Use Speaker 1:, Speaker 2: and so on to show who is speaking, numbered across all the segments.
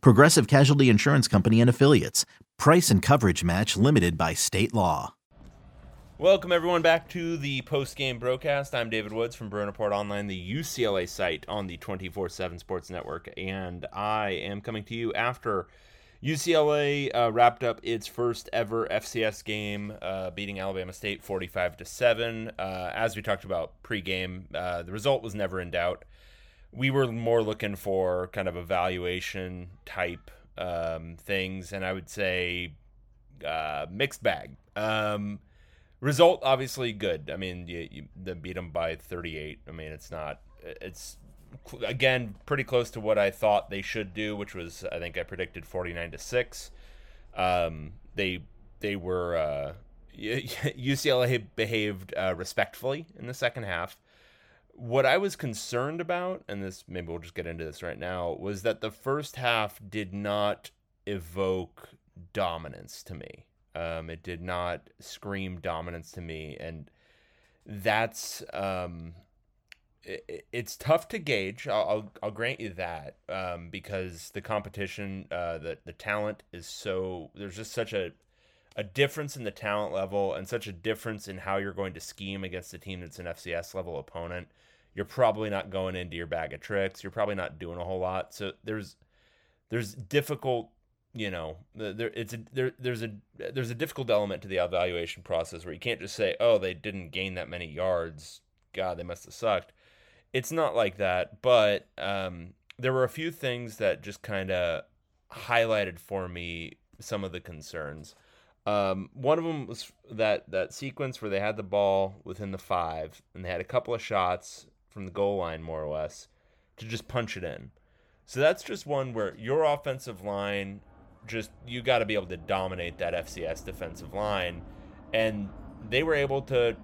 Speaker 1: Progressive Casualty Insurance Company and Affiliates. Price and coverage match limited by state law.
Speaker 2: Welcome, everyone, back to the post game broadcast. I'm David Woods from Bruin Online, the UCLA site on the 24 7 Sports Network, and I am coming to you after UCLA uh, wrapped up its first ever FCS game, uh, beating Alabama State 45 to seven. Uh, as we talked about pregame, uh, the result was never in doubt. We were more looking for kind of evaluation type um, things, and I would say uh, mixed bag. Um, result obviously good. I mean, you, you beat them by 38. I mean, it's not. It's again pretty close to what I thought they should do, which was I think I predicted 49 to six. Um, they they were uh, UCLA behaved uh, respectfully in the second half. What I was concerned about, and this maybe we'll just get into this right now, was that the first half did not evoke dominance to me. Um, it did not scream dominance to me, and that's um, it's tough to gauge. I'll, I'll, I'll grant you that um, because the competition, uh, the the talent is so. There's just such a a difference in the talent level and such a difference in how you're going to scheme against a team that's an FCS level opponent. You're probably not going into your bag of tricks. You're probably not doing a whole lot. So there's there's difficult you know there it's a there there's a there's a difficult element to the evaluation process where you can't just say oh they didn't gain that many yards god they must have sucked it's not like that, but um, there were a few things that just kind of highlighted for me some of the concerns. Um, one of them was that that sequence where they had the ball within the five, and they had a couple of shots from the goal line, more or less, to just punch it in. So that's just one where your offensive line, just you got to be able to dominate that FCS defensive line, and they were able to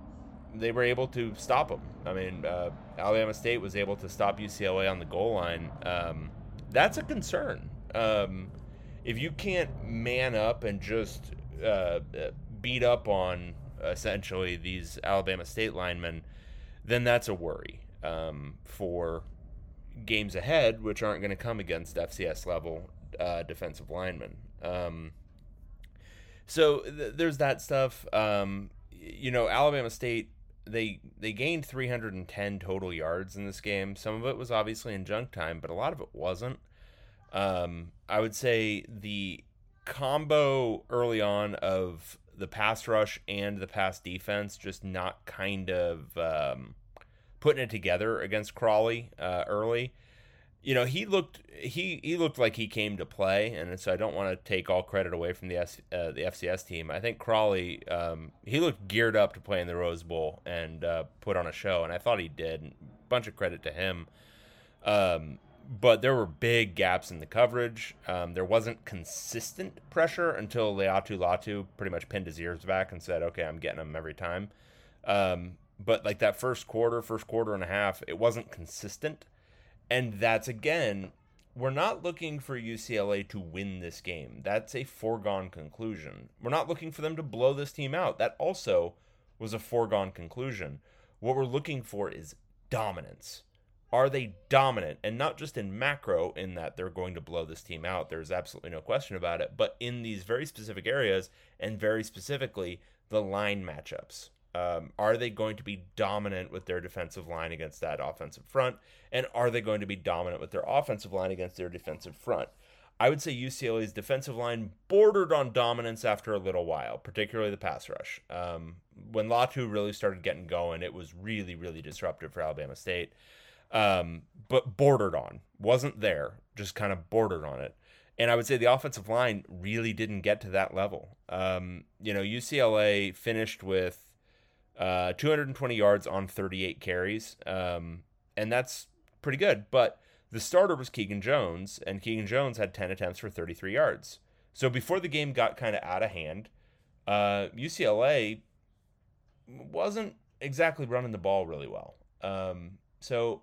Speaker 2: they were able to stop them. I mean, uh, Alabama State was able to stop UCLA on the goal line. Um, that's a concern. Um, if you can't man up and just uh, beat up on essentially these Alabama State linemen, then that's a worry um, for games ahead, which aren't going to come against FCS level uh, defensive linemen. Um, so th- there's that stuff. Um, you know, Alabama State they they gained 310 total yards in this game. Some of it was obviously in junk time, but a lot of it wasn't. Um, I would say the combo early on of the pass rush and the pass defense just not kind of um, putting it together against Crawley uh, early you know he looked he he looked like he came to play, and so I don't want to take all credit away from the S, uh, the FCS team. I think Crawley um, he looked geared up to play in the Rose Bowl and uh, put on a show, and I thought he did. Bunch of credit to him. Um, but there were big gaps in the coverage. Um, there wasn't consistent pressure until Laiatu Latu pretty much pinned his ears back and said, "Okay, I'm getting him every time." Um, but like that first quarter, first quarter and a half, it wasn't consistent. And that's again, we're not looking for UCLA to win this game. That's a foregone conclusion. We're not looking for them to blow this team out. That also was a foregone conclusion. What we're looking for is dominance. Are they dominant? And not just in macro, in that they're going to blow this team out. There's absolutely no question about it. But in these very specific areas, and very specifically, the line matchups. Um, are they going to be dominant with their defensive line against that offensive front? And are they going to be dominant with their offensive line against their defensive front? I would say UCLA's defensive line bordered on dominance after a little while, particularly the pass rush. Um, when Latu really started getting going, it was really, really disruptive for Alabama State. Um, but bordered on, wasn't there, just kind of bordered on it. And I would say the offensive line really didn't get to that level. Um, you know, UCLA finished with uh, 220 yards on 38 carries, um, and that's pretty good. But the starter was Keegan Jones, and Keegan Jones had 10 attempts for 33 yards. So before the game got kind of out of hand, uh, UCLA wasn't exactly running the ball really well. Um, so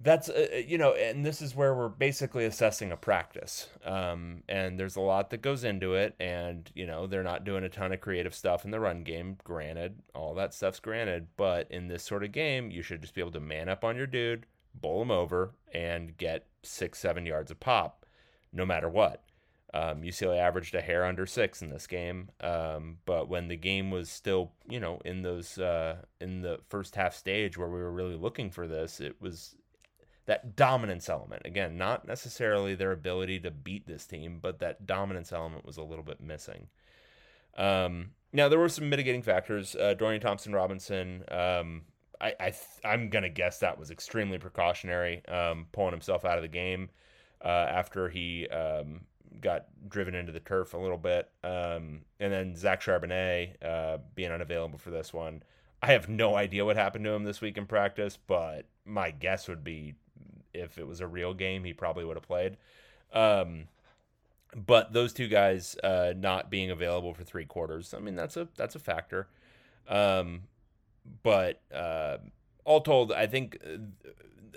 Speaker 2: that's uh, uh, you know and this is where we're basically assessing a practice. Um, and there's a lot that goes into it and you know they're not doing a ton of creative stuff in the run game. Granted all that stuff's granted but in this sort of game you should just be able to man up on your dude bowl him over and get six seven yards of pop no matter what. Um, UCLA averaged a hair under six in this game, um, but when the game was still, you know, in those uh, in the first half stage where we were really looking for this, it was that dominance element. Again, not necessarily their ability to beat this team, but that dominance element was a little bit missing. Um, now there were some mitigating factors. Uh, Dorian Thompson Robinson, um, I, I am gonna guess that was extremely precautionary, um, pulling himself out of the game uh, after he um, got driven into the turf a little bit, um, and then Zach Charbonnet uh, being unavailable for this one. I have no idea what happened to him this week in practice, but my guess would be if it was a real game, he probably would have played. Um, but those two guys uh, not being available for three quarters, I mean that's a that's a factor. Um, but uh, all told, I think uh,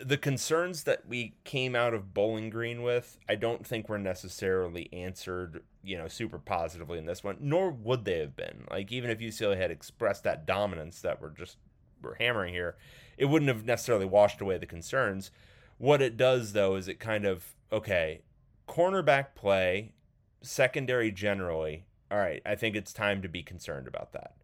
Speaker 2: the concerns that we came out of Bowling Green with, I don't think were necessarily answered, you know, super positively in this one. Nor would they have been. Like even if UCLA had expressed that dominance that we're just we're hammering here, it wouldn't have necessarily washed away the concerns. What it does though is it kind of okay, cornerback play, secondary generally. All right, I think it's time to be concerned about that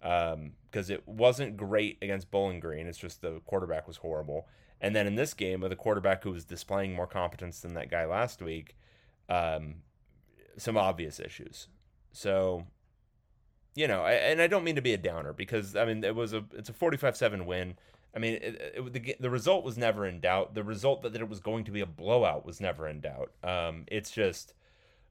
Speaker 2: because um, it wasn't great against Bowling Green. It's just the quarterback was horrible. And then in this game, with a quarterback who was displaying more competence than that guy last week, um, some obvious issues. So, you know, I, and I don't mean to be a downer because I mean it was a it's a forty five seven win. I mean, it, it, the the result was never in doubt. The result that, that it was going to be a blowout was never in doubt. Um, it's just,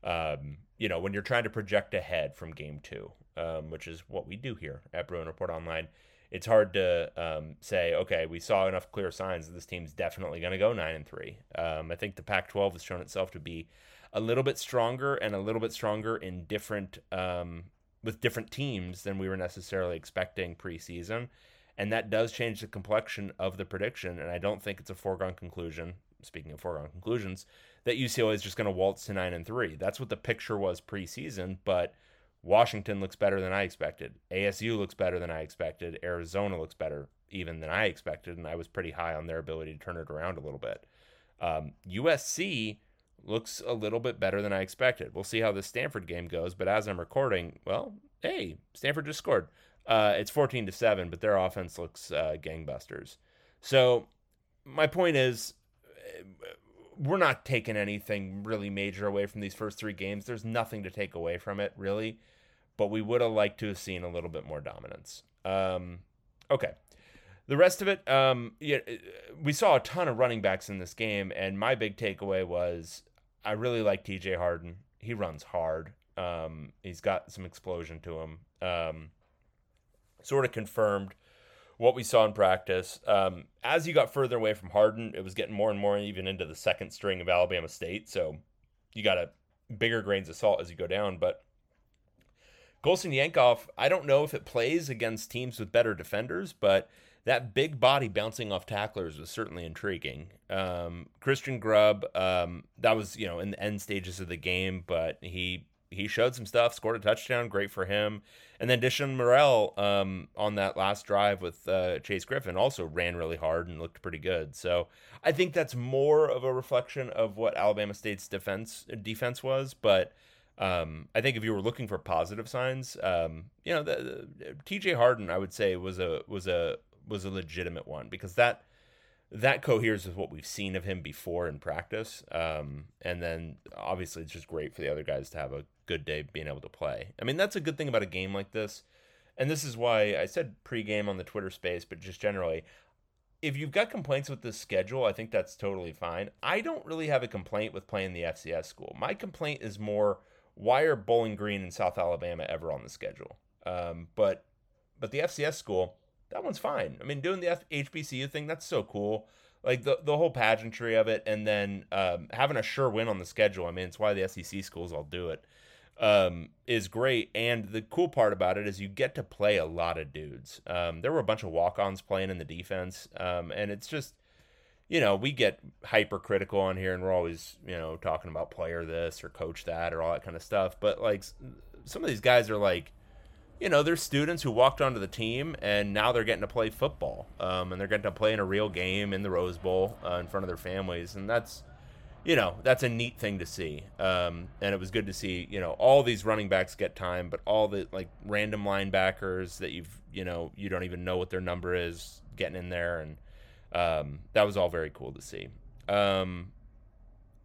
Speaker 2: um, you know, when you're trying to project ahead from game two, um, which is what we do here at Bruin Report Online, it's hard to um, say, okay, we saw enough clear signs that this team's definitely going to go nine and three. Um, I think the Pac-12 has shown itself to be a little bit stronger and a little bit stronger in different um, with different teams than we were necessarily expecting preseason and that does change the complexion of the prediction. And I don't think it's a foregone conclusion. Speaking of foregone conclusions, that UCLA is just going to waltz to nine and three. That's what the picture was preseason, but Washington looks better than I expected. ASU looks better than I expected. Arizona looks better even than I expected, and I was pretty high on their ability to turn it around a little bit. Um, USC looks a little bit better than I expected. We'll see how the Stanford game goes, but as I'm recording, well, hey, Stanford just scored. Uh, it's 14 to 7, but their offense looks uh, gangbusters. So, my point is, we're not taking anything really major away from these first three games. There's nothing to take away from it, really. But we would have liked to have seen a little bit more dominance. Um, okay. The rest of it, um, yeah, we saw a ton of running backs in this game, and my big takeaway was I really like TJ Harden. He runs hard. Um, he's got some explosion to him. Um, sort of confirmed what we saw in practice. Um, as you got further away from Harden, it was getting more and more even into the second string of Alabama State. So you got a bigger grains of salt as you go down. But Colson Yankoff, I don't know if it plays against teams with better defenders, but that big body bouncing off tacklers was certainly intriguing. Um, Christian Grubb, um, that was you know in the end stages of the game, but he he showed some stuff, scored a touchdown, great for him. And then Deshun Murrell um, on that last drive with uh, Chase Griffin also ran really hard and looked pretty good. So I think that's more of a reflection of what Alabama State's defense defense was. But um, I think if you were looking for positive signs, um, you know, the, the, T.J. Harden, I would say was a was a was a legitimate one because that that coheres with what we've seen of him before in practice. Um, and then obviously it's just great for the other guys to have a good day being able to play. I mean, that's a good thing about a game like this. And this is why I said pregame on the Twitter space, but just generally, if you've got complaints with the schedule, I think that's totally fine. I don't really have a complaint with playing the FCS school. My complaint is more why are Bowling Green and South Alabama ever on the schedule? Um, but but the FCS school, that one's fine. I mean, doing the F- HBCU thing, that's so cool. like the the whole pageantry of it, and then um, having a sure win on the schedule. I mean, it's why the SEC schools all do it. Um, is great, and the cool part about it is you get to play a lot of dudes. Um, there were a bunch of walk-ons playing in the defense, um, and it's just you know, we get hypercritical on here and we're always, you know, talking about player this or coach that or all that kind of stuff. But like some of these guys are like, you know, they're students who walked onto the team and now they're getting to play football. Um, and they're getting to play in a real game in the Rose Bowl uh, in front of their families. And that's, you know, that's a neat thing to see. Um, and it was good to see, you know, all these running backs get time, but all the like random linebackers that you've, you know, you don't even know what their number is getting in there. And, um, that was all very cool to see. Um,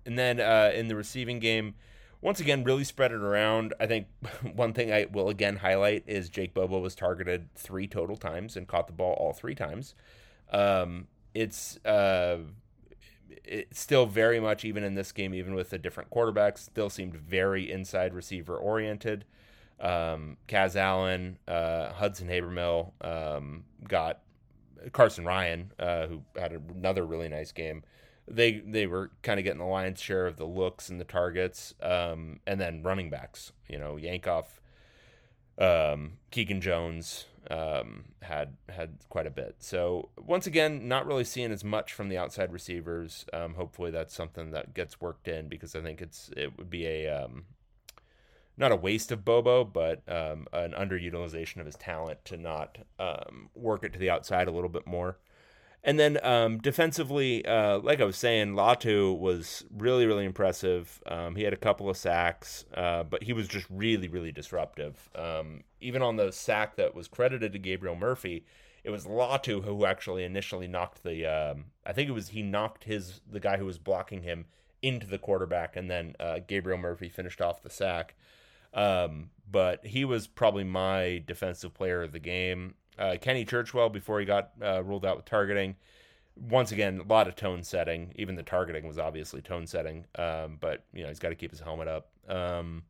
Speaker 2: and then uh, in the receiving game, once again, really spread it around. I think one thing I will again highlight is Jake Bobo was targeted three total times and caught the ball all three times. Um, it's uh, it's still very much even in this game, even with the different quarterbacks, still seemed very inside receiver oriented. Um, Kaz Allen, uh, Hudson Habermehl um, got Carsen Ryan, uh, who had another really nice game. They they were kind of getting the lion's share of the looks and the targets, um, and then running backs. You know, Yankoff, um, Keegan Jones um, had had quite a bit. So once again, not really seeing as much from the outside receivers. Um, hopefully, that's something that gets worked in because I think it's it would be a um, not a waste of Bobo, but um, an underutilization of his talent to not um, work it to the outside a little bit more. And then um, defensively, uh, like I was saying, Latu was really, really impressive. Um, he had a couple of sacks, uh, but he was just really, really disruptive. Um, even on the sack that was credited to Gabriel Murphy, it was Latu who actually initially knocked the. Um, I think it was he knocked his the guy who was blocking him into the quarterback, and then uh, Gabriel Murphy finished off the sack. Um, but he was probably my defensive player of the game. Uh, Kenny Churchwell, before he got uh, ruled out with targeting, once again, a lot of tone setting. Even the targeting was obviously tone setting. Um, but you know he's got to keep his helmet up. Um,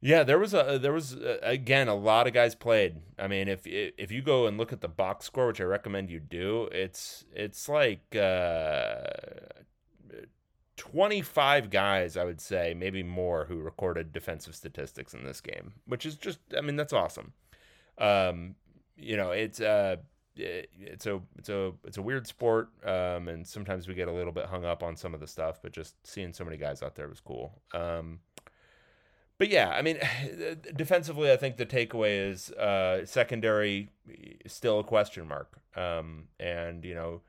Speaker 2: yeah, there was a there was a, again a lot of guys played. I mean, if if you go and look at the box score, which I recommend you do, it's it's like uh, 25 guys, I would say, maybe more, who recorded defensive statistics in this game, which is just, I mean, that's awesome. Um, you know, it's uh, it's a it's a it's a weird sport, um, and sometimes we get a little bit hung up on some of the stuff, but just seeing so many guys out there was cool. Um, but yeah, I mean, defensively, I think the takeaway is uh, secondary still a question mark, um, and you know,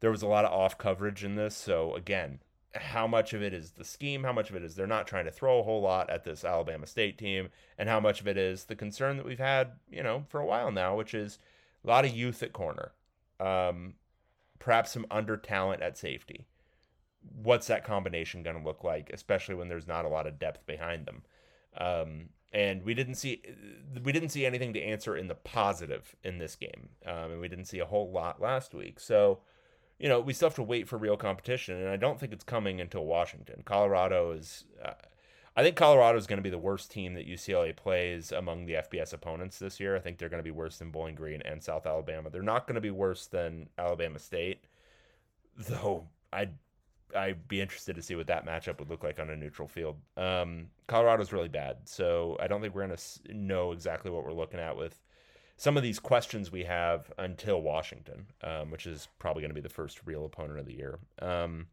Speaker 2: there was a lot of off coverage in this, so again how much of it is the scheme, how much of it is they're not trying to throw a whole lot at this Alabama State team, and how much of it is the concern that we've had, you know, for a while now, which is a lot of youth at corner, um, perhaps some under talent at safety. What's that combination going to look like, especially when there's not a lot of depth behind them? Um, and we didn't see we didn't see anything to answer in the positive in this game, um, and we didn't see a whole lot last week. So you know, we still have to wait for real competition, and I don't think it's coming until Washington. Colorado is, uh, I think Colorado is going to be the worst team that UCLA plays among the FBS opponents this year. I think they're going to be worse than Bowling Green and South Alabama. They're not going to be worse than Alabama State, though. I'd I'd be interested to see what that matchup would look like on a neutral field. Um, Colorado's really bad, so I don't think we're going to know exactly what we're looking at with some of these questions we have until Washington, um, which is probably going to be the first real opponent of the year. Um,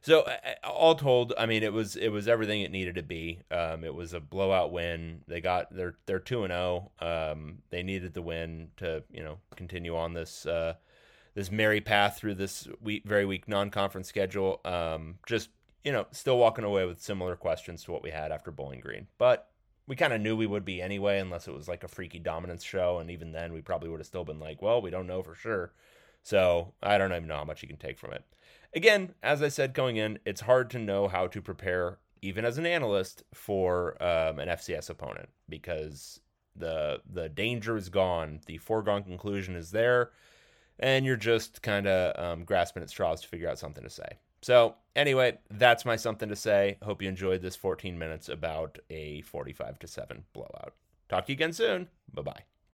Speaker 2: so all told, I mean, it was it was everything it needed to be. Um, it was a blowout win. They got they're they're two and zero. Oh. Um, they needed the win to you know continue on this uh, this merry path through this week, very weak non conference schedule. Um, just you know, still walking away with similar questions to what we had after Bowling Green, but we kind of knew we would be anyway, unless it was like a freaky dominance show. And even then, we probably would have still been like, well, we don't know for sure. So I don't even know how much you can take from it. Again, as I said going in, it's hard to know how to prepare, even as an analyst, for um, an FCS opponent because the the danger is gone, the foregone conclusion is there, and you're just kind of um, grasping at straws to figure out something to say. So, anyway, that's my something to say. Hope you enjoyed this 14 minutes about a 45 to 7 blowout. Talk to you again soon. Bye bye.